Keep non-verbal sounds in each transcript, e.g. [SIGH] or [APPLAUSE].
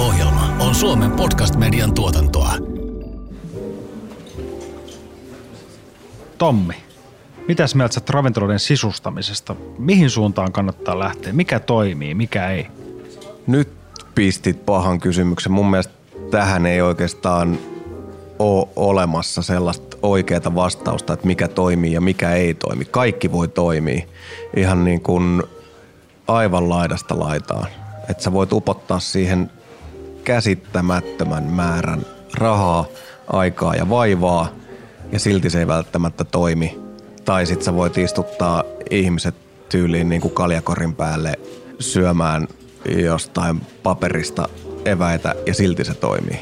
ohjelma on Suomen podcast-median tuotantoa. Tommi, mitäs mieltä sä ravintoloiden sisustamisesta? Mihin suuntaan kannattaa lähteä? Mikä toimii, mikä ei? Nyt pistit pahan kysymyksen. Mun mielestä tähän ei oikeastaan ole olemassa sellaista oikeaa vastausta, että mikä toimii ja mikä ei toimi. Kaikki voi toimia ihan niin kuin aivan laidasta laitaan. Että sä voit upottaa siihen käsittämättömän määrän rahaa, aikaa ja vaivaa ja silti se ei välttämättä toimi. Tai sit sä voit istuttaa ihmiset tyyliin niin kuin kaljakorin päälle syömään jostain paperista eväitä ja silti se toimii.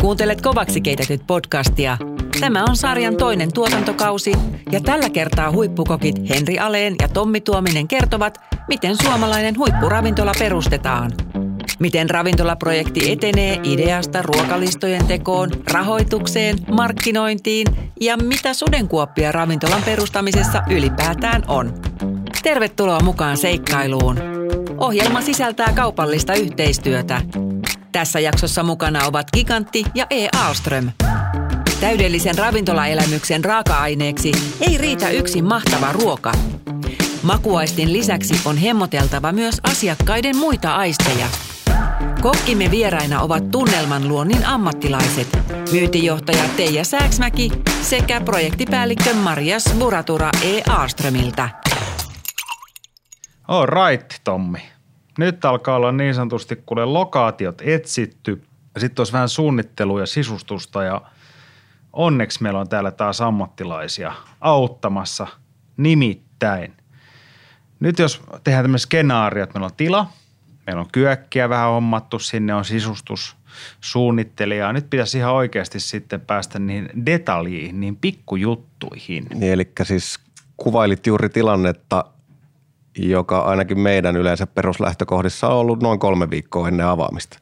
Kuuntelet kovaksi keitetyt podcastia. Tämä on sarjan toinen tuotantokausi ja tällä kertaa huippukokit Henri Aleen ja Tommi Tuominen kertovat, miten suomalainen huippuravintola perustetaan. Miten ravintolaprojekti etenee ideasta ruokalistojen tekoon, rahoitukseen, markkinointiin ja mitä sudenkuoppia ravintolan perustamisessa ylipäätään on. Tervetuloa mukaan seikkailuun. Ohjelma sisältää kaupallista yhteistyötä. Tässä jaksossa mukana ovat Gigantti ja E. Alström. Täydellisen ravintolaelämyksen raaka-aineeksi ei riitä yksin mahtava ruoka. Makuaistin lisäksi on hemmoteltava myös asiakkaiden muita aisteja. Kokkimme vieraina ovat tunnelman luonnin ammattilaiset, myyntijohtaja Teija Sääksmäki sekä projektipäällikkö Marias Buratura E. Alströmiltä. Oh right, Tommi. Nyt alkaa olla niin sanotusti kuule lokaatiot etsitty ja sitten olisi vähän suunnittelua ja sisustusta ja onneksi meillä on täällä taas ammattilaisia auttamassa nimittäin. Nyt jos tehdään tämmöinen skenaario, että meillä on tila, meillä on kyökkiä vähän hommattu, sinne on sisustus, suunnittelija. Nyt pitäisi ihan oikeasti sitten päästä niihin detaljiin, niin pikkujuttuihin. Niin, eli siis kuvailit juuri tilannetta, joka ainakin meidän yleensä peruslähtökohdissa on ollut noin kolme viikkoa ennen avaamista.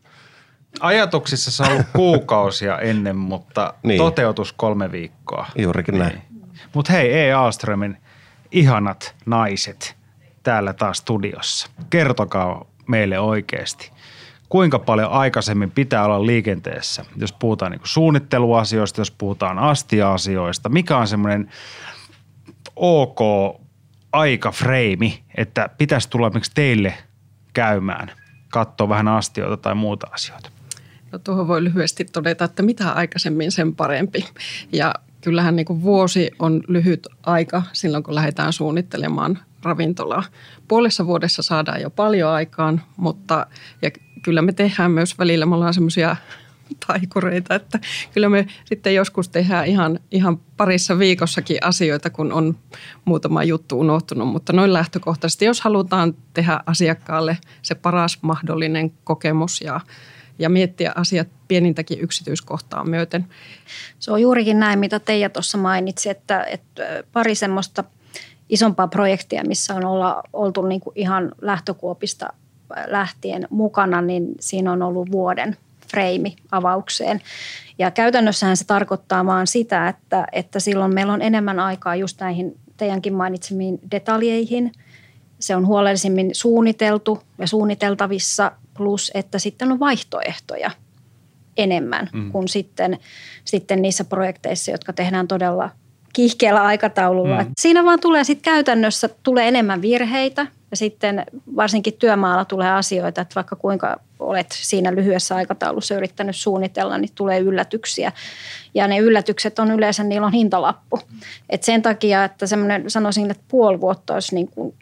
Ajatuksissa se on ollut kuukausia ennen, mutta [LAUGHS] niin. toteutus kolme viikkoa. Juurikin näin. Niin. Mutta hei, E. Alströmin ihanat naiset täällä taas studiossa. Kertokaa meille oikeasti, kuinka paljon aikaisemmin pitää olla liikenteessä, jos puhutaan niin suunnitteluasioista, jos puhutaan astia-asioista, mikä on semmoinen ok aikafreimi, että pitäisi tulla miksi teille käymään, katsoa vähän astioita tai muuta asioita? No tuohon voi lyhyesti todeta, että mitä aikaisemmin sen parempi. Ja kyllähän niin kuin vuosi on lyhyt aika silloin, kun lähdetään suunnittelemaan ravintolaa. Puolessa vuodessa saadaan jo paljon aikaan, mutta ja kyllä me tehdään myös välillä, me ollaan semmoisia taikureita, että kyllä me sitten joskus tehdään ihan, ihan parissa viikossakin asioita, kun on muutama juttu unohtunut, mutta noin lähtökohtaisesti, jos halutaan tehdä asiakkaalle se paras mahdollinen kokemus ja, ja miettiä asiat pienintäkin yksityiskohtaa myöten. Se on juurikin näin, mitä Teija tuossa mainitsi, että, että pari semmoista isompaa projektia, missä on olla, oltu niin kuin ihan lähtökuopista lähtien mukana, niin siinä on ollut vuoden freimi avaukseen. Ja käytännössähän se tarkoittaa vaan sitä, että, että silloin meillä on enemmän aikaa just näihin teidänkin mainitsemiin detaljeihin. Se on huolellisimmin suunniteltu ja suunniteltavissa, plus että sitten on vaihtoehtoja enemmän mm. kuin sitten, sitten niissä projekteissa, jotka tehdään todella kiihkeällä aikataululla. Mm. Siinä vaan tulee sitten käytännössä tulee enemmän virheitä ja sitten varsinkin työmaalla tulee asioita, että vaikka kuinka olet siinä lyhyessä aikataulussa yrittänyt suunnitella, niin tulee yllätyksiä. Ja ne yllätykset on yleensä, niillä on hintalappu. Et sen takia, että semmoinen sanoisin, että puoli vuotta olisi niin kuin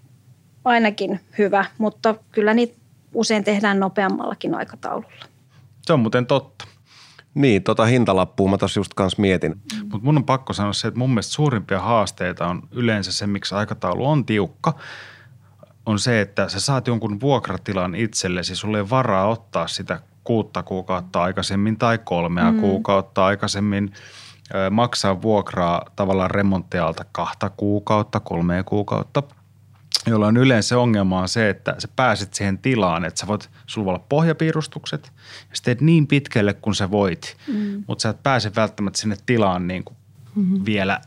ainakin hyvä, mutta kyllä niitä usein tehdään nopeammallakin aikataululla. Se on muuten totta. Niin, tota hintalappua mä tossa just kanssa mietin. Mutta mun on pakko sanoa se, että mun mielestä suurimpia haasteita on yleensä se, miksi aikataulu on tiukka, on se, että sä saat jonkun vuokratilan itsellesi, sulle ei varaa ottaa sitä kuutta kuukautta aikaisemmin tai kolmea mm. kuukautta aikaisemmin, maksaa vuokraa tavallaan remonttialta kahta kuukautta, kolmea kuukautta – jolloin yleensä ongelma on se, että sä pääset siihen tilaan, että sä voit, sulla voi olla pohjapiirustukset ja sä teet niin pitkälle kuin sä voit, mm. mutta sä et pääse välttämättä sinne tilaan niin kuin mm-hmm. vielä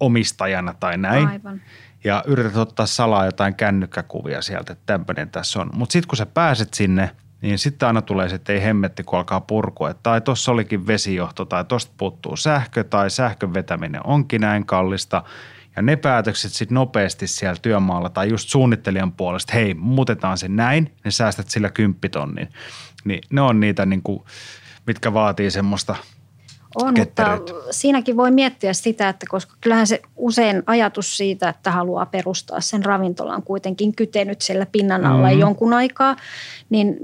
omistajana tai näin. Aivan. Ja yrität ottaa salaa jotain kännykkäkuvia sieltä, että tämmöinen tässä on. Mutta sitten kun sä pääset sinne niin sitten aina tulee se, että ei hemmetti, kun alkaa purkua. Että tai tuossa olikin vesijohto tai tuosta puuttuu sähkö tai sähkön vetäminen onkin näin kallista. Ja ne päätökset sitten nopeasti siellä työmaalla tai just suunnittelijan puolesta, hei muutetaan se näin, ne säästät sillä kymppitonnin. Niin ne on niitä, niin kuin, mitkä vaatii semmoista – on, mutta siinäkin voi miettiä sitä, että koska kyllähän se usein ajatus siitä, että haluaa perustaa sen ravintolan kuitenkin kytenyt siellä pinnan alla mm-hmm. jonkun aikaa, niin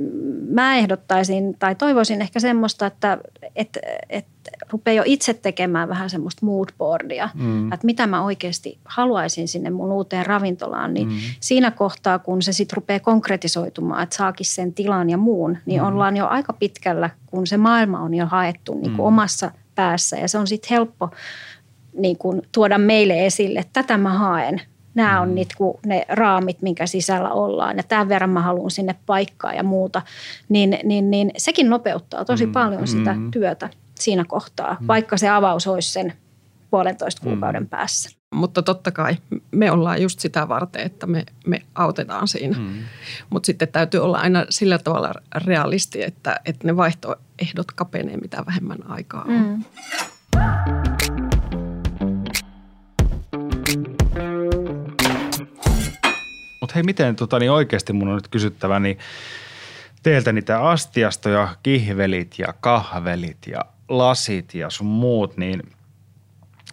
mä ehdottaisin tai toivoisin ehkä semmoista, että, että, että rupeaa jo itse tekemään vähän semmoista moodboardia, mm. että mitä mä oikeasti haluaisin sinne mun uuteen ravintolaan, niin mm. siinä kohtaa, kun se sitten rupeaa konkretisoitumaan, että saakin sen tilan ja muun, niin mm. ollaan jo aika pitkällä, kun se maailma on jo haettu niin kuin mm. omassa päässä ja se on sitten helppo niin kuin tuoda meille esille, että tätä mä haen. Nämä on mm. niitä, ne raamit, minkä sisällä ollaan ja tämän verran mä haluan sinne paikkaa ja muuta. Niin, niin, niin sekin nopeuttaa tosi mm. paljon sitä mm. työtä siinä kohtaa, mm. vaikka se avaus olisi sen puolentoista mm. kuukauden mm. päässä. Mutta totta kai me ollaan just sitä varten, että me, me autetaan siinä. Mm. Mutta sitten täytyy olla aina sillä tavalla realisti, että, että ne vaihtoehdot kapenee mitä vähemmän aikaa on. Mm. Mutta hei, miten tota, niin oikeasti mun on nyt kysyttävä, niin teiltä niitä astiastoja, kihvelit ja kahvelit ja lasit ja sun muut, niin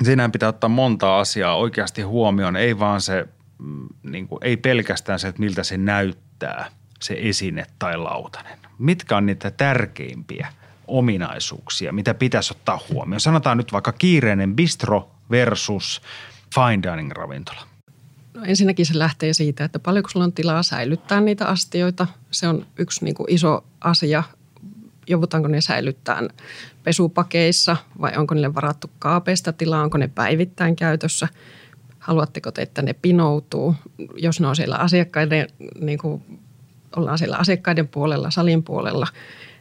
siinähän pitää ottaa monta asiaa oikeasti huomioon. Ei vaan se, mm, niin kuin, ei pelkästään se, että miltä se näyttää, se esine tai lautanen. Mitkä on niitä tärkeimpiä ominaisuuksia, mitä pitäisi ottaa huomioon? Sanotaan nyt vaikka kiireinen bistro versus fine dining ravintola. No ensinnäkin se lähtee siitä, että paljonko sulla on tilaa säilyttää niitä astioita. Se on yksi niin kuin iso asia joudutaanko ne säilyttää pesupakeissa vai onko niille varattu kaapeista tilaa, onko ne päivittäin käytössä. Haluatteko te, että ne pinoutuu, jos ne on siellä asiakkaiden, niin kuin ollaan siellä asiakkaiden puolella, salin puolella,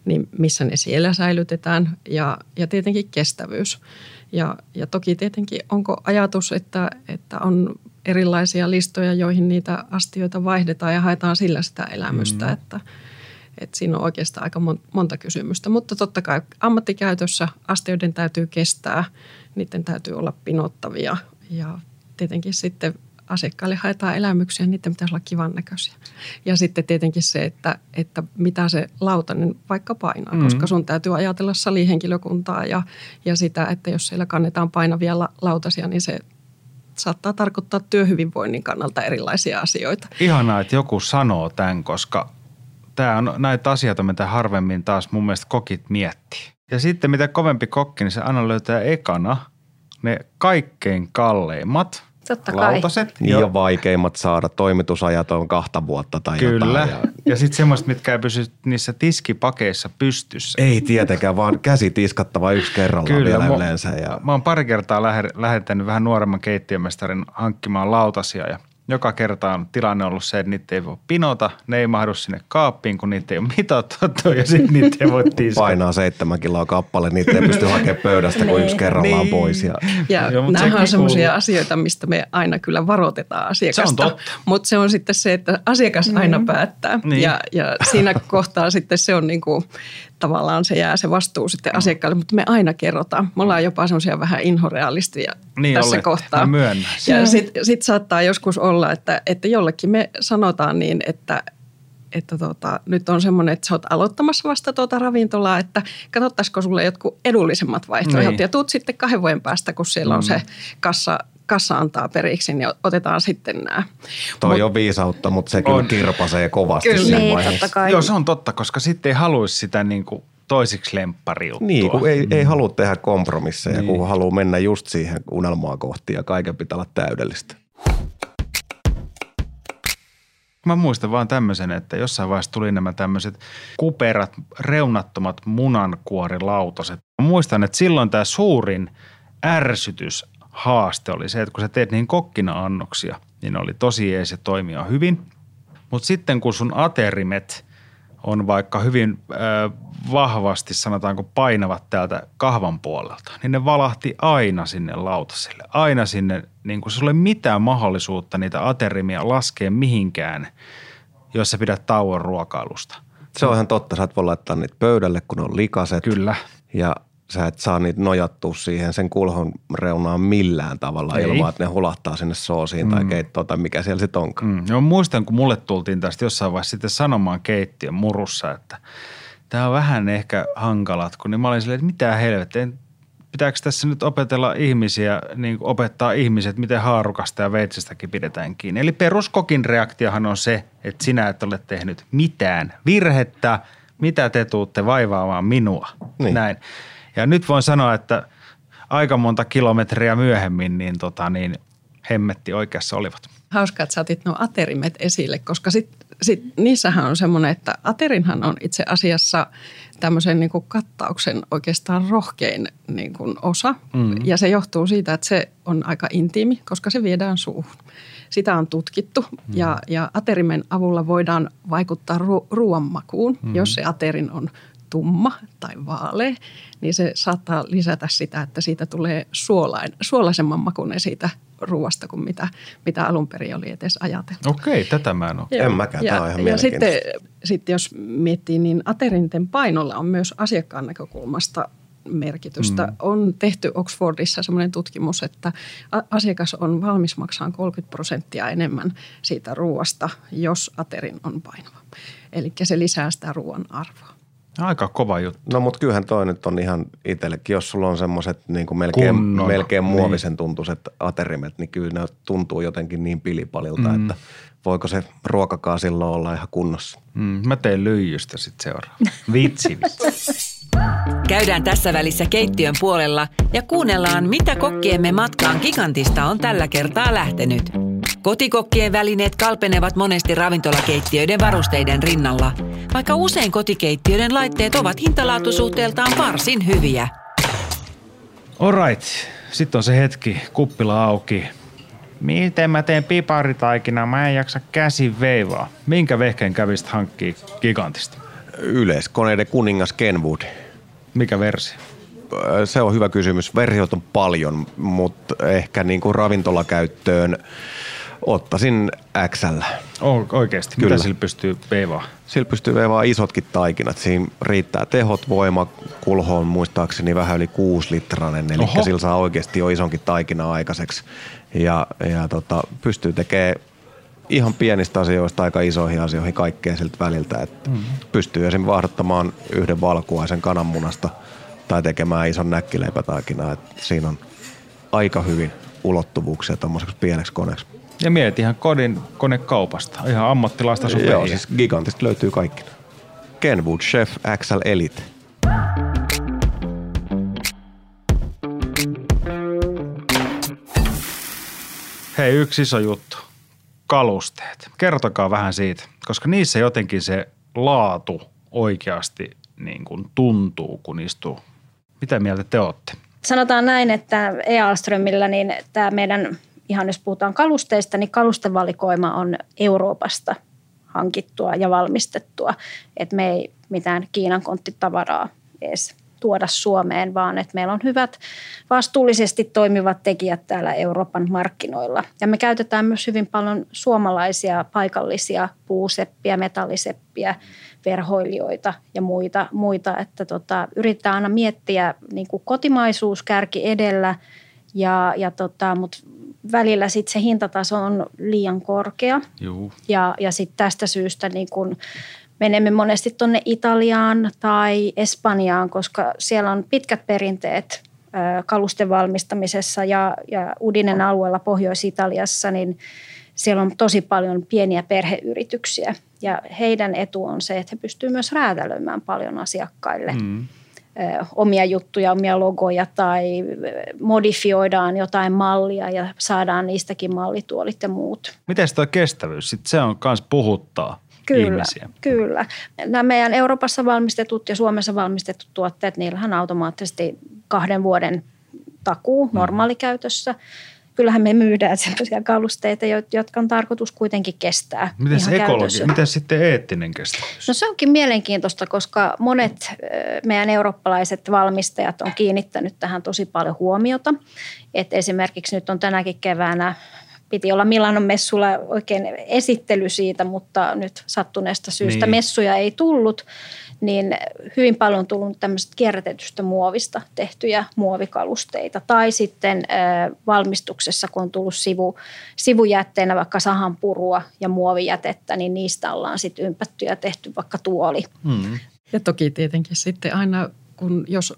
niin missä ne siellä säilytetään ja, ja tietenkin kestävyys. Ja, ja toki tietenkin onko ajatus, että, että on erilaisia listoja, joihin niitä astioita vaihdetaan ja haetaan sillä sitä elämystä, mm. että – et siinä on oikeastaan aika monta kysymystä. Mutta totta kai ammattikäytössä astioiden täytyy kestää, niiden täytyy olla pinottavia ja tietenkin sitten asiakkaille haetaan elämyksiä, niiden pitäisi olla kivan näköisiä. Ja sitten tietenkin se, että, että mitä se lautanen vaikka painaa, mm. koska sun täytyy ajatella salihenkilökuntaa ja, ja sitä, että jos siellä kannetaan painavia lautasia, niin se saattaa tarkoittaa työhyvinvoinnin kannalta erilaisia asioita. Ihanaa, että joku sanoo tämän, koska tämä on näitä asioita, mitä harvemmin taas mun mielestä kokit miettii. Ja sitten mitä kovempi kokki, niin se aina löytää ekana ne kaikkein kalleimmat Totta kai. lautaset. Niin jo vaikeimmat saada. Toimitusajat on kahta vuotta tai Kyllä. jotain. Ja, ja sitten semmoiset, mitkä ei pysy niissä tiskipakeissa pystyssä. Ei tietenkään, vaan käsi tiskattava yksi kerralla Kyllä, vielä mä, yleensä. Ja... Mä oon pari kertaa lähettänyt vähän nuoremman keittiömestarin hankkimaan lautasia ja – joka kerta on tilanne ollut se, että niitä ei voi pinota, ne ei mahdu sinne kaappiin, kun niitä ei ole mitotettu ja sitten niitä ei voi tiskata. Painaa seitsemän kiloa kappale, niitä ei pysty hakemaan pöydästä kuin yksi kerrallaan niin. pois. Ja, ja Joo, nämä on sellaisia asioita, mistä me aina kyllä varoitetaan asiakasta. Se mutta se on sitten se, että asiakas aina mm. päättää niin. ja, ja siinä kohtaa sitten se on niin kuin tavallaan se jää se vastuu sitten mm. asiakkaalle, mutta me aina kerrotaan. Me ollaan jopa semmoisia vähän inhorealistia niin tässä olet. kohtaa. Mä Ja sitten sit saattaa joskus olla, että, että jollekin me sanotaan niin, että että tota, nyt on semmoinen, että sä oot aloittamassa vasta tuota ravintolaa, että katsottaisiko sulle jotkut edullisemmat vaihtoehdot. Niin. Ja tuut sitten kahden vuoden päästä, kun siellä on mm. se kassa kassa antaa periksi, niin otetaan sitten nämä. Toi Mut, on viisautta, mutta se kyllä on. kirpasee kovasti kyllä. Niin, totta kai. Joo, se on totta, koska sitten ei haluaisi sitä niin kuin toisiksi lemppariuttua. Niin, kun ei, ei halua tehdä kompromisseja, niin. kun haluaa mennä just siihen unelmaa kohti ja kaiken pitää olla täydellistä. Mä muistan vaan tämmöisen, että jossain vaiheessa tuli nämä tämmöiset kuperat, reunattomat munankuorilautaset. Mä muistan, että silloin tämä suurin ärsytys haaste oli se, että kun sä teet niin kokkina annoksia, niin oli tosi jees ja toimia hyvin. Mutta sitten kun sun aterimet on vaikka hyvin äh, vahvasti, sanotaanko painavat täältä kahvan puolelta, niin ne valahti aina sinne lautaselle. Aina sinne, niin kuin sulla ei mitään mahdollisuutta niitä aterimia laskea mihinkään, jos sä pidät tauon ruokailusta. Se on ihan totta. Sä et voi laittaa niitä pöydälle, kun ne on likaset. Kyllä. Ja sä et saa niitä nojattua siihen sen kulhon reunaan millään tavalla Ei. ilman, että ne hulahtaa sinne soosiin mm. tai keittoon tai mikä siellä sitten onkaan. Mm. Joo, muistan, kun mulle tultiin tästä jossain vaiheessa sitten sanomaan keittiön murussa, että tämä on vähän ehkä hankalat, kun niin mä olin silleen, että mitä helvettiä, pitääkö tässä nyt opetella ihmisiä, niin opettaa ihmiset, miten haarukasta ja veitsestäkin pidetään kiinni. Eli peruskokin reaktiohan on se, että sinä et ole tehnyt mitään virhettä, mitä te tuutte vaivaamaan minua. Niin. Näin. Ja nyt voin sanoa, että aika monta kilometriä myöhemmin, niin, tota, niin hemmetti oikeassa olivat. Hauska, että sä otit nuo aterimet esille, koska sit, sit, niissähän on semmoinen, että aterinhan on itse asiassa tämmöisen niin kuin kattauksen oikeastaan rohkein niin kuin osa. Mm. Ja se johtuu siitä, että se on aika intiimi, koska se viedään suuhun. Sitä on tutkittu mm. ja, ja aterimen avulla voidaan vaikuttaa ru- ruoanmakuun, mm. jos se aterin on tumma tai vaalea, niin se saattaa lisätä sitä, että siitä tulee suolain, suolaisemman makuinen siitä ruoasta kuin mitä, mitä alun perin oli edes ajateltu. Okei, tätä mä en ole. En mäkään, tämä on ihan ja sitten, sitten jos miettii, niin aterinten painolla on myös asiakkaan näkökulmasta merkitystä. Mm. On tehty Oxfordissa semmoinen tutkimus, että asiakas on valmis maksamaan 30 prosenttia enemmän siitä ruoasta, jos aterin on painava. Eli se lisää sitä ruoan arvoa. Aika kova juttu. No mutta kyllähän toi nyt on ihan itsellekin, jos sulla on semmoiset niin kuin melkein, Kunnon, melkein niin. muovisen tuntuiset aterimet, niin kyllä ne tuntuu jotenkin niin pilipalilta, mm. että voiko se ruokakaan silloin olla ihan kunnossa. Mm, mä teen lyijystä sitten seuraava. Vitsi, vitsi. Käydään tässä välissä keittiön puolella ja kuunnellaan, mitä kokkiemme matkaan gigantista on tällä kertaa lähtenyt. Kotikokkien välineet kalpenevat monesti ravintolakeittiöiden varusteiden rinnalla, vaikka usein kotikeittiöiden laitteet ovat hintalaatusuhteeltaan varsin hyviä. Alright, sitten on se hetki, kuppila auki. Miten mä teen piparitaikina? Mä en jaksa käsin veivaa. Minkä vehkeen kävisit hankkii gigantista? Yleiskoneiden kuningas Kenwood. Mikä versio? Se on hyvä kysymys. Versiot on paljon, mutta ehkä niin kuin ravintolakäyttöön ottaisin XL. O- oikeasti, Kyllä. mitä sillä pystyy veivaa? Sillä pystyy veivaamaan isotkin taikinat. Siinä riittää tehot, voima, kulhoon muistaakseni vähän yli 6 litranen, eli Oho. sillä saa oikeasti jo isonkin taikina aikaiseksi. Ja, ja tota, pystyy tekemään ihan pienistä asioista aika isoihin asioihin kaikkea siltä väliltä. Että mm. Pystyy esimerkiksi vahdottamaan yhden valkuaisen kananmunasta tai tekemään ison näkkileipätaikinaa. Siinä on aika hyvin ulottuvuuksia tuommoiseksi pieneksi koneeksi. Ja mieti ihan kodin konekaupasta. Ihan ammattilaista sun Joo, siis gigantista löytyy kaikki. Kenwood Chef XL Elite. Hei, yksi iso juttu. Kalusteet. Kertokaa vähän siitä, koska niissä jotenkin se laatu oikeasti niin kuin tuntuu, kun istuu. Mitä mieltä te olette? Sanotaan näin, että E-Alströmillä niin tämä meidän, ihan jos puhutaan kalusteista, niin kalustevalikoima on Euroopasta hankittua ja valmistettua. Että me ei mitään Kiinan konttitavaraa edes tuoda Suomeen, vaan että meillä on hyvät vastuullisesti toimivat tekijät täällä Euroopan markkinoilla. Ja me käytetään myös hyvin paljon suomalaisia paikallisia puuseppiä, metalliseppiä, verhoilijoita ja muita, muita että tota, yritetään aina miettiä niin kuin kotimaisuus kärki edellä, ja, ja tota, mutta välillä sit se hintataso on liian korkea. Juu. Ja, ja sitten tästä syystä niin kun menemme monesti tuonne Italiaan tai Espanjaan, koska siellä on pitkät perinteet kalusten valmistamisessa ja, ja Udinen alueella Pohjois-Italiassa, niin siellä on tosi paljon pieniä perheyrityksiä. Ja heidän etu on se, että he pystyvät myös räätälöimään paljon asiakkaille mm. Ö, omia juttuja, omia logoja tai ö, modifioidaan jotain mallia ja saadaan niistäkin mallituolit ja muut. Miten tuo kestävyys? Sitten se on myös puhuttaa Kyllä, ihmisiä. kyllä. Nämä meidän Euroopassa valmistetut ja Suomessa valmistetut tuotteet, niillähän automaattisesti kahden vuoden takuu normaalikäytössä. Kyllähän me myydään [LAUGHS] sellaisia kalusteita, jo- jotka on tarkoitus kuitenkin kestää Miten se ekologia? käytössä. Miten sitten eettinen kestävyys? No se onkin mielenkiintoista, koska monet meidän eurooppalaiset valmistajat on kiinnittänyt tähän tosi paljon huomiota. Et esimerkiksi nyt on tänäkin keväänä piti olla Milanon messulla oikein esittely siitä, mutta nyt sattuneesta syystä Niin. messuja ei tullut, niin hyvin paljon on tullut tämmöistä kierrätetystä muovista tehtyjä muovikalusteita. Tai sitten valmistuksessa, kun on tullut sivu, sivujätteenä vaikka sahanpurua ja muovijätettä, niin niistä ollaan sitten ympätty ja tehty vaikka tuoli. Mm. Ja toki tietenkin sitten aina, kun jos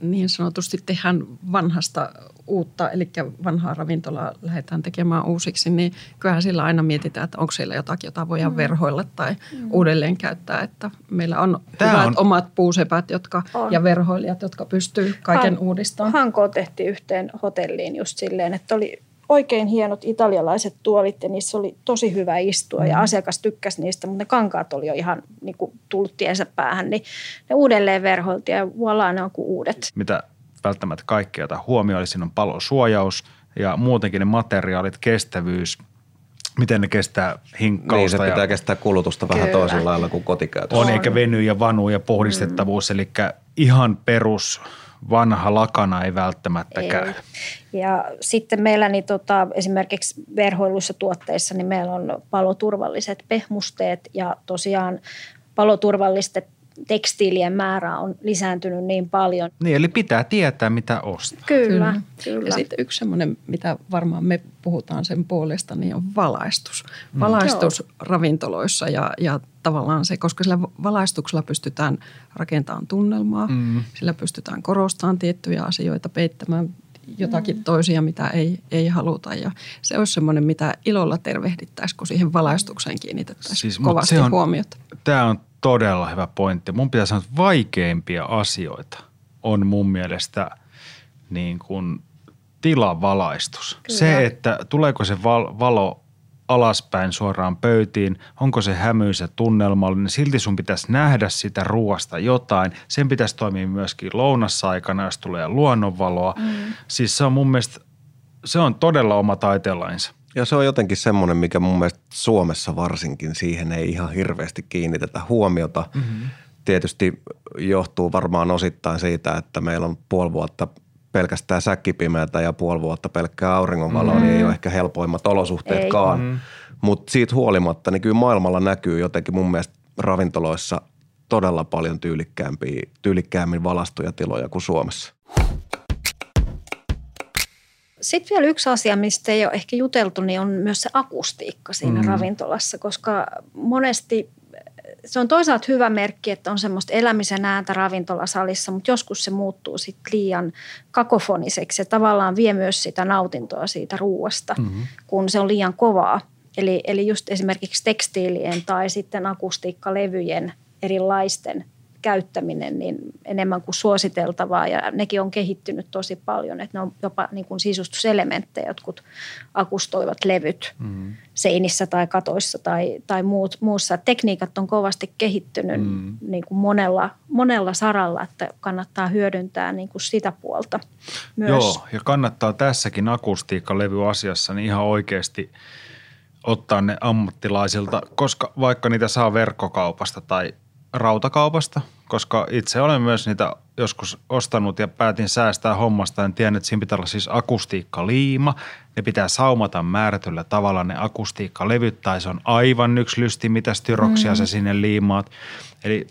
niin sanotusti tehdään vanhasta uutta, eli vanhaa ravintolaa lähdetään tekemään uusiksi, niin kyllähän sillä aina mietitään, että onko siellä jotakin, jota voidaan verhoilla tai uudelleen käyttää. Että meillä on Tää hyvät on- omat puusepät jotka, On. ja verhoilijat, jotka pystyy kaiken Han- uudistamaan. Hankoon tehtiin yhteen hotelliin just silleen, että oli oikein hienot italialaiset tuolit ja niissä oli tosi hyvä istua ja asiakas tykkäsi niistä, mutta ne kankaat oli jo ihan niin kuin tullut tiensä päähän, niin ne uudelleen verhoiltiin ja voilà, ne on kuin uudet. Mitä välttämättä kaikki ota huomioon, eli siinä on palosuojaus ja muutenkin ne materiaalit, kestävyys, miten ne kestää Niin se hinkkausta. pitää ja kestää kulutusta vähän Kyllä. toisella lailla kuin kotikäytössä. on eikä veny ja vanu ja pohdistettavuus, mm. eli ihan perus vanha lakana ei välttämättä Ei. käy. Ja sitten meillä niin tota, esimerkiksi verhoiluissa tuotteissa, niin meillä on paloturvalliset pehmusteet ja tosiaan paloturvallisten tekstiilien määrä on lisääntynyt niin paljon. Niin, eli pitää tietää, mitä ostaa. Kyllä, kyllä. kyllä. Ja sitten yksi semmoinen, mitä varmaan me puhutaan sen puolesta, niin on valaistus. Valaistus ravintoloissa ja, ja tavallaan se, koska sillä valaistuksella pystytään rakentamaan tunnelmaa, mm. sillä pystytään korostamaan tiettyjä asioita, peittämään jotakin mm. toisia, mitä ei, ei haluta. Ja se olisi semmoinen, mitä ilolla tervehdittäisiin, kun siihen valaistukseen kiinnitettäisiin Siis, kovasti se on- huomiota. Tämä on todella hyvä pointti. Mun pitää sanoa, että vaikeimpia asioita on mun mielestä niin kuin tilavalaistus. Kyllä. Se, että tuleeko se val- valo alaspäin suoraan pöytiin, onko se hämyisä tunnelmallinen, silti sun pitäisi nähdä sitä ruoasta jotain. Sen pitäisi toimia myöskin lounassa-aikana, jos tulee luonnonvaloa. Mm. Siis se on mun mielestä, se on todella oma taiteenlainsa. Ja se on jotenkin semmoinen, mikä mun mielestä Suomessa varsinkin siihen ei ihan hirveästi kiinnitetä huomiota. Mm-hmm. Tietysti johtuu varmaan osittain siitä, että meillä on puoli vuotta pelkästään säkkipimeätä ja puoli vuotta pelkkää auringonvaloa, mm-hmm. niin ei ole ehkä helpoimmat olosuhteetkaan. Mm-hmm. Mutta siitä huolimatta, niin kyllä maailmalla näkyy jotenkin mun mielestä ravintoloissa todella paljon tyylikkäämpiä, tyylikkäämmin valastuja tiloja kuin Suomessa. Sitten vielä yksi asia, mistä ei ole ehkä juteltu, niin on myös se akustiikka siinä mm. ravintolassa, koska monesti se on toisaalta hyvä merkki, että on semmoista elämisen ääntä ravintolasalissa, mutta joskus se muuttuu sitten liian kakofoniseksi ja tavallaan vie myös sitä nautintoa siitä ruuasta, mm-hmm. kun se on liian kovaa. Eli, eli just esimerkiksi tekstiilien tai sitten akustiikkalevyjen erilaisten käyttäminen niin enemmän kuin suositeltavaa ja nekin on kehittynyt tosi paljon, että ne on jopa niin kuin sisustuselementtejä, jotkut akustoivat levyt mm. seinissä tai katoissa tai, tai muut, muussa. Tekniikat on kovasti kehittynyt mm. niin kuin monella, monella saralla, että kannattaa hyödyntää niin kuin sitä puolta myös. Joo, ja kannattaa tässäkin akustiikkalevy-asiassa niin ihan oikeasti ottaa ne ammattilaisilta, koska vaikka niitä saa verkkokaupasta tai rautakaupasta, koska itse olen myös niitä joskus ostanut ja päätin säästää hommasta. En tiennyt, että siinä pitää olla siis akustiikkaliima. Ne pitää saumata määrätyllä tavalla ne akustiikkalevyt tai se on aivan yksi lysti, mitä styroksia mm. sä sinne liimaat. Eli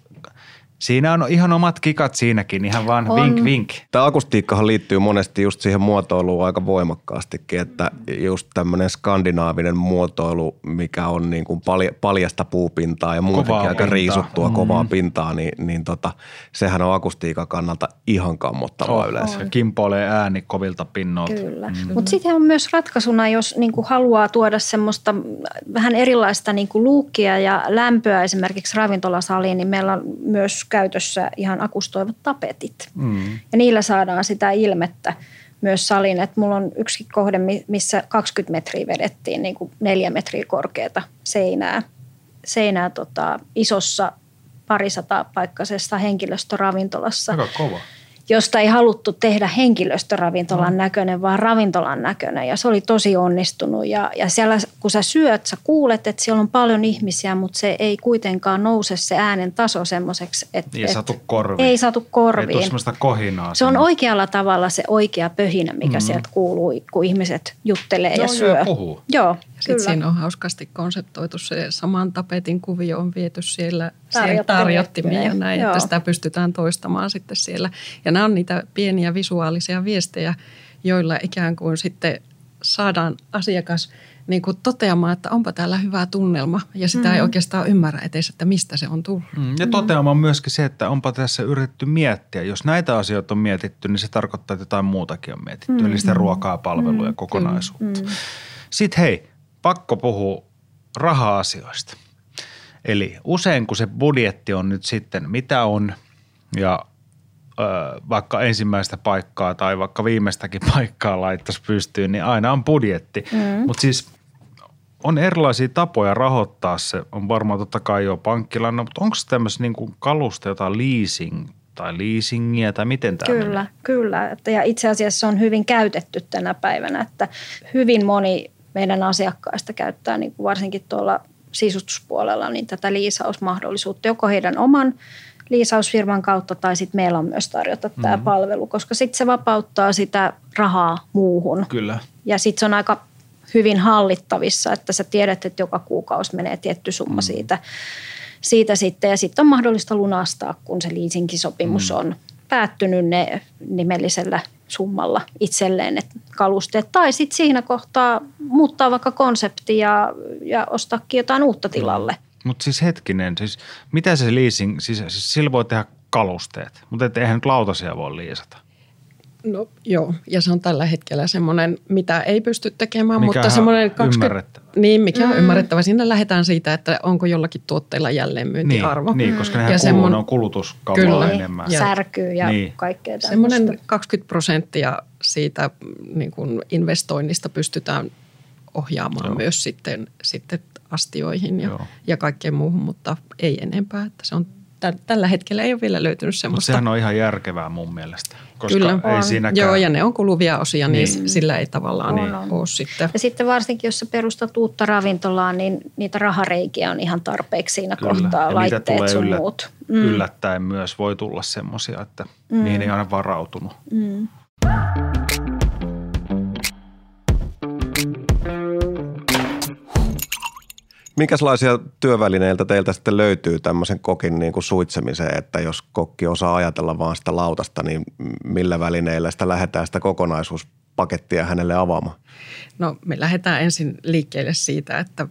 siinä on ihan omat kikat siinäkin, ihan vaan On. vink vink. Tämä akustiikkahan liittyy monesti just siihen muotoiluun aika voimakkaastikin, että just tämmöinen skandinaavinen muotoilu, mikä on niin kuin palja, paljasta puupintaa ja muutenkin Kovaa aika pintaa. riisuttua mm. kovaa pintaa, niin, niin tota, sehän on akustiikan kannalta ihan kammottavaa Oh, yleensä. Se kimpoilee ääni kovilta pinnoilta. Kyllä. Mm. Mutta sitten on myös ratkaisuna, jos niinku haluaa tuoda semmoista vähän erilaista niinku luukkia ja lämpöä esimerkiksi ravintolasaliin, niin meillä on myös käytössä ihan akustoivat tapetit. Mm. Ja niillä saadaan sitä ilmettä myös salin. Et mulla on yksi kohde, mi- missä 20 metriä vedettiin niin kuin neljä metriä korkeata seinää, seinää tota, isossa parisata paikkaisessa henkilöstöravintolassa. Aika kova. Josta ei haluttu tehdä henkilöstöravintolan mm. näköinen, vaan ravintolan näköinen. Ja se oli tosi onnistunut. Ja, ja siellä kun sä syöt, sä kuulet, että siellä on paljon ihmisiä, mutta se ei kuitenkaan nouse se äänen taso semmoiseksi. Että, ei et, satu korviin. Ei satu korviin. Ei tule kohinaa. Se on oikealla tavalla se oikea pöhinä, mikä mm. sieltä kuuluu, kun ihmiset juttelee no, ja syö. Joo, puhuu. Joo, Sitten siinä on hauskasti konseptoitu se saman tapetin kuvio on viety siellä, siellä tarjottimia ja näin, Joo. että sitä pystytään toistamaan sitten siellä. Ja nämä on niitä pieniä visuaalisia viestejä, joilla ikään kuin sitten saadaan asiakas niin kuin toteamaan, että onpa täällä hyvä tunnelma ja sitä mm. ei oikeastaan ymmärrä edes, että mistä se on tullut. Mm. Ja toteamaan myöskin se, että onpa tässä yritetty miettiä. Jos näitä asioita on mietitty, niin se tarkoittaa, että jotain muutakin on mietitty. Mm. Eli sitä ruokaa, palveluja, mm. kokonaisuutta. Mm. Sitten hei, pakko puhua raha-asioista. Eli usein kun se budjetti on nyt sitten mitä on ja vaikka ensimmäistä paikkaa tai vaikka viimeistäkin [LAUGHS] paikkaa laittaisi pystyyn, niin aina on budjetti. Mm. Mutta siis on erilaisia tapoja rahoittaa se. On varmaan totta kai jo pankkilaina, mutta onko se tämmöistä niin kalusta jotain leasing tai leasingia tai miten tämä Kyllä, menee? kyllä. Ja itse asiassa on hyvin käytetty tänä päivänä, että hyvin moni meidän asiakkaista käyttää niin kuin varsinkin tuolla sisustuspuolella niin tätä liisausmahdollisuutta joko heidän oman liisausfirman kautta tai sitten meillä on myös tarjota mm-hmm. tämä palvelu, koska sitten se vapauttaa sitä rahaa muuhun. Kyllä. Ja sitten se on aika hyvin hallittavissa, että sä tiedät, että joka kuukausi menee tietty summa mm. siitä, siitä sitten. Ja sitten on mahdollista lunastaa, kun se leasingkisopimus mm. on päättynyt ne nimellisellä summalla itselleen ne kalusteet. Tai sitten siinä kohtaa muuttaa vaikka konsepti ja, ja ostaakin jotain uutta tilalle. Mm. Mutta siis hetkinen, siis mitä se leasing, siis, siis sillä voi tehdä kalusteet, mutta eihän nyt lautasia voi liisata. No joo, ja se on tällä hetkellä semmoinen, mitä ei pysty tekemään, mikä mutta semmoinen 20... Niin, mikä mm. on ymmärrettävä. Siinä lähdetään siitä, että onko jollakin tuotteilla jälleenmyyntiarvo. Niin, niin koska nehän ja semmon... on kulutuskaupalla enemmän. Ja särkyy ja niin. kaikkea tämmöistä. Semmoinen 20 prosenttia siitä niin kuin investoinnista pystytään ohjaamaan joo. myös sitten, sitten astioihin ja, ja kaikkeen muuhun, mutta ei enempää. Että se on tällä hetkellä ei ole vielä löytynyt semmoista. Mutta sehän on ihan järkevää mun mielestä, koska Kyllä, ei on. siinäkään. Joo, ja ne on kuluvia osia, niin, niin sillä ei tavallaan on. ole sitten. Ja sitten varsinkin, jos sä perustat uutta ravintolaa, niin niitä rahareikiä on ihan tarpeeksi siinä Kyllä. kohtaa, ja laitteet sun yllät, muut. Mm. Yllättäen myös voi tulla semmoisia, että mm. niihin ei aina varautunut. Mm. Minkälaisia työvälineiltä teiltä sitten löytyy tämmöisen kokin niin kuin suitsemiseen, että jos kokki osaa ajatella vaan sitä lautasta, niin millä välineillä sitä lähdetään sitä kokonaisuuspakettia hänelle avaamaan? No me lähdetään ensin liikkeelle siitä, että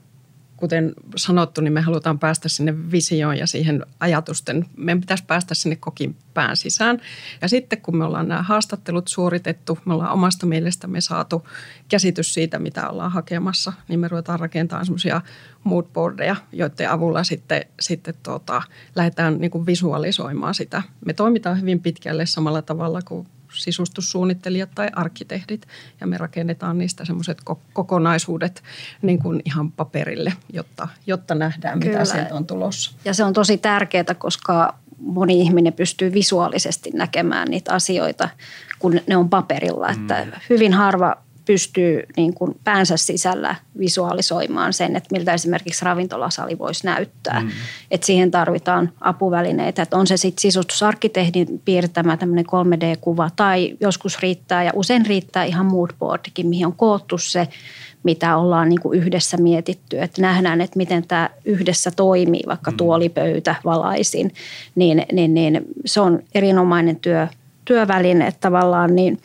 kuten sanottu, niin me halutaan päästä sinne visioon ja siihen ajatusten. Meidän pitäisi päästä sinne kokin pään sisään. Ja sitten kun me ollaan nämä haastattelut suoritettu, me ollaan omasta mielestämme saatu käsitys siitä, mitä ollaan hakemassa, niin me ruvetaan rakentamaan semmoisia moodboardeja, joiden avulla sitten, sitten tuota, lähdetään niin kuin visualisoimaan sitä. Me toimitaan hyvin pitkälle samalla tavalla kuin sisustussuunnittelijat tai arkkitehdit ja me rakennetaan niistä semmoiset kokonaisuudet niin kuin ihan paperille, jotta, jotta nähdään Kyllä. mitä sieltä on tulossa. Ja se on tosi tärkeää, koska moni ihminen pystyy visuaalisesti näkemään niitä asioita, kun ne on paperilla. Mm. Että hyvin harva pystyy niin kuin päänsä sisällä visualisoimaan sen, että miltä esimerkiksi ravintolasali voisi näyttää. Mm. Että siihen tarvitaan apuvälineitä, että on se sitten sisustusarkkitehdin piirtämä tämmöinen 3D-kuva tai joskus riittää ja usein riittää ihan moodboardikin, mihin on koottu se, mitä ollaan niin kuin yhdessä mietitty, että nähdään, että miten tämä yhdessä toimii, vaikka mm. tuolipöytä valaisin, niin, niin, niin se on erinomainen työ, työväline, että tavallaan niin –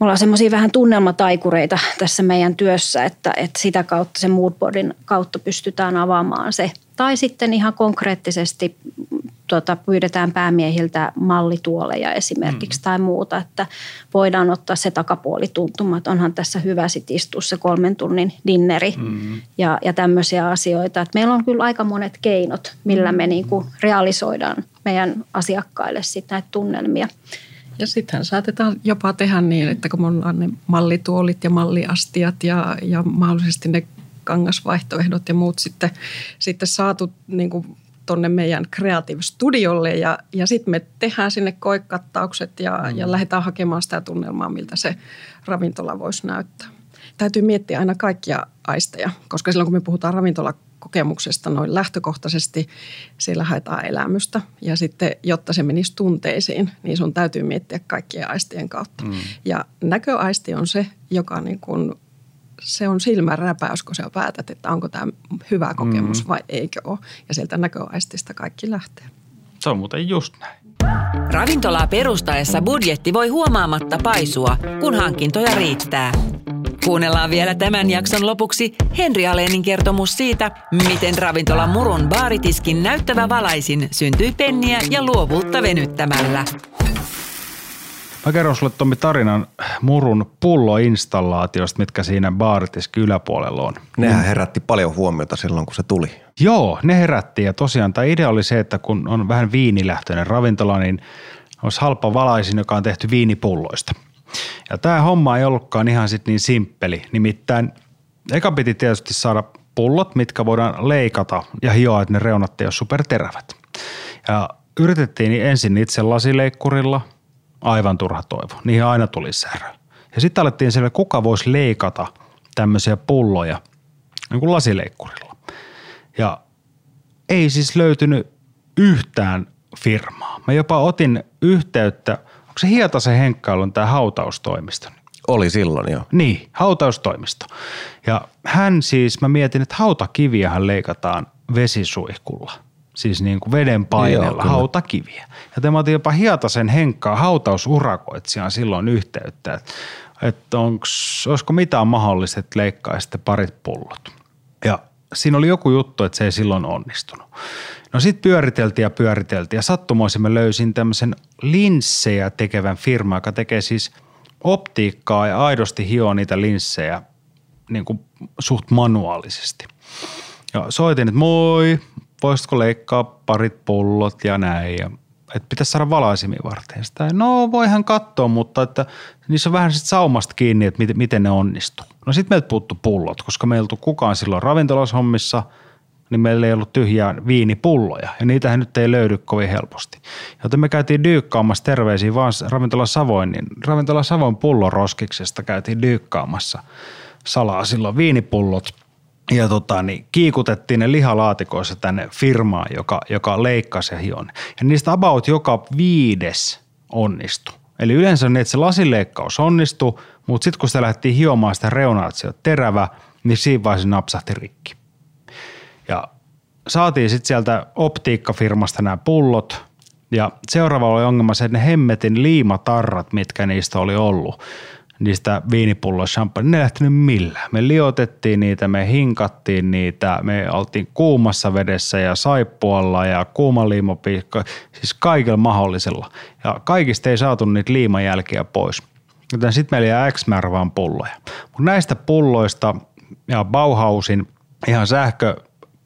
me ollaan semmoisia vähän tunnelmataikureita tässä meidän työssä, että, että sitä kautta sen moodboardin kautta pystytään avaamaan se. Tai sitten ihan konkreettisesti tuota, pyydetään päämiehiltä mallituoleja esimerkiksi mm. tai muuta, että voidaan ottaa se takapuolituntuma, että onhan tässä hyvä sit istua se kolmen tunnin dinneri mm. ja, ja tämmöisiä asioita. Että meillä on kyllä aika monet keinot, millä me niinku realisoidaan meidän asiakkaille sitten näitä tunnelmia. Ja sittenhän saatetaan jopa tehdä niin, että kun on ne mallituolit ja malliastiat ja, ja mahdollisesti ne kangasvaihtoehdot ja muut sitten, sitten saatu niin kuin tuonne meidän Creative Studiolle ja, ja sitten me tehdään sinne koekattaukset ja, mm. ja lähdetään hakemaan sitä tunnelmaa, miltä se ravintola voisi näyttää. Täytyy miettiä aina kaikkia aisteja, koska silloin kun me puhutaan ravintolakokemuksesta noin lähtökohtaisesti, siellä haetaan elämystä. Ja sitten, jotta se menisi tunteisiin, niin sun täytyy miettiä kaikkien aistien kautta. Mm. Ja näköaisti on se, joka niin kuin se on silmänräpäys, kun sä päätät, että onko tämä hyvä kokemus mm. vai eikö ole. Ja sieltä näköaistista kaikki lähtee. Se on muuten just näin. Ravintolaa perustaessa budjetti voi huomaamatta paisua, kun hankintoja riittää. Kuunnellaan vielä tämän jakson lopuksi Henri Alenin kertomus siitä, miten ravintola Murun baaritiskin näyttävä valaisin syntyi penniä ja luovuutta venyttämällä. Mä kerron sulle Tommi tarinan murun pulloinstallaatiosta, mitkä siinä baaritiski yläpuolella on. Nehän herätti paljon huomiota silloin, kun se tuli. Joo, ne herätti ja tosiaan tämä idea oli se, että kun on vähän viinilähtöinen ravintola, niin olisi halpa valaisin, joka on tehty viinipulloista. Ja tämä homma ei ollutkaan ihan sitten niin simppeli. Nimittäin eka piti tietysti saada pullot, mitkä voidaan leikata ja hioa, että ne reunat ei ole superterävät. Ja yritettiin ensin itse lasileikkurilla – aivan turha toivo. Niihin aina tuli särö. Ja sitten alettiin siellä, kuka voisi leikata tämmöisiä pulloja niin kuin lasileikkurilla. Ja ei siis löytynyt yhtään firmaa. Mä jopa otin yhteyttä, onko se Hietasen Henkkailun tämä hautaustoimisto? Oli silloin jo. Niin, hautaustoimisto. Ja hän siis, mä mietin, että hautakiviähän leikataan vesisuihkulla – siis niin kuin veden paineella Joo, hautakiviä. Ja te otin jopa Hietasen Henkkaa hautausurakoitsijaan silloin yhteyttä, että, että onks, olisiko mitään mahdollista, että leikkaisitte parit pullot. Ja siinä oli joku juttu, että se ei silloin onnistunut. No sitten pyöriteltiin ja pyöriteltiin ja sattumoisin mä löysin tämmöisen linssejä tekevän firman, joka tekee siis optiikkaa ja aidosti hio niitä linssejä niin kuin suht manuaalisesti. Ja soitin, että moi, voisitko leikkaa parit pullot ja näin. Ja, että pitäisi saada valaisimia varten. Sitä, no voihan katsoa, mutta että niissä on vähän sit saumasta kiinni, että miten, miten ne onnistuu. No sitten meiltä puuttu pullot, koska meillä ei kukaan silloin ravintolashommissa, niin meillä ei ollut tyhjää viinipulloja ja niitähän nyt ei löydy kovin helposti. Joten me käytiin dyykkaamassa terveisiä vaan ravintola Savoin, niin ravintola Savoin pulloroskiksesta käytiin dyykkaamassa salaa silloin viinipullot – ja tota, niin kiikutettiin ne lihalaatikoissa tänne firmaan, joka, joka leikkasi ja hion. Ja niistä about joka viides onnistui. Eli yleensä on niin, että se lasileikkaus onnistui, mutta sitten kun sitä lähdettiin hiomaan sitä reunaa, että se on terävä, niin siinä vaiheessa napsahti rikki. Ja saatiin sitten sieltä optiikkafirmasta nämä pullot, ja seuraava oli ongelma se, että ne hemmetin liimatarrat, mitkä niistä oli ollut, niistä viinipulloista champagne, ne ei lähtenyt millään. Me liotettiin niitä, me hinkattiin niitä, me oltiin kuumassa vedessä ja saippualla ja kuumaliimopiikka, siis kaikella mahdollisella. Ja kaikista ei saatu niitä liimajälkiä pois. Joten sitten meillä jää X määrä vaan pulloja. Mutta näistä pulloista ja Bauhausin ihan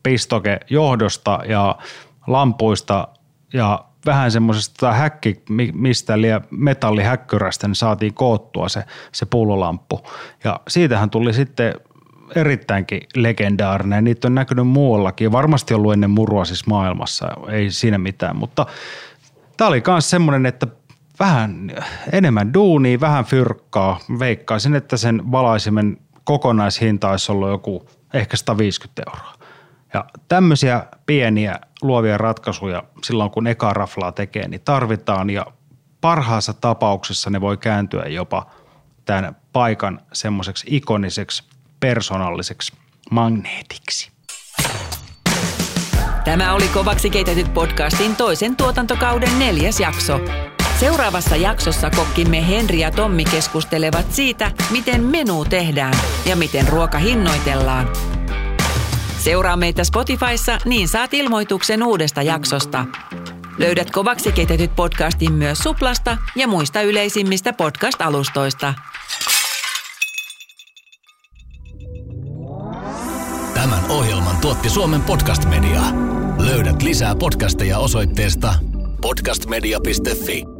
sähköpistoke johdosta ja lampuista ja vähän semmoisesta häkki, mistä liian metallihäkkyrästä niin saatiin koottua se, se pullolamppu. Ja siitähän tuli sitten erittäinkin legendaarinen. Niitä on näkynyt muuallakin. Varmasti ollut ennen murua siis maailmassa, ei siinä mitään. Mutta tämä oli myös semmoinen, että vähän enemmän duunia, vähän fyrkkaa. Veikkaisin, että sen valaisimen kokonaishinta olisi ollut joku ehkä 150 euroa. Ja tämmöisiä pieniä luovia ratkaisuja silloin, kun eka raflaa tekee, niin tarvitaan ja parhaassa tapauksessa ne voi kääntyä jopa tämän paikan semmoiseksi ikoniseksi, persoonalliseksi magneetiksi. Tämä oli Kovaksi keitetyt podcastin toisen tuotantokauden neljäs jakso. Seuraavassa jaksossa kokkimme Henri ja Tommi keskustelevat siitä, miten menu tehdään ja miten ruoka hinnoitellaan. Seuraa meitä Spotifyssa, niin saat ilmoituksen uudesta jaksosta. Löydät kovaksi keitetyt podcastin myös Suplasta ja muista yleisimmistä podcast-alustoista. Tämän ohjelman tuotti Suomen Podcast Media. Löydät lisää podcasteja osoitteesta podcastmedia.fi.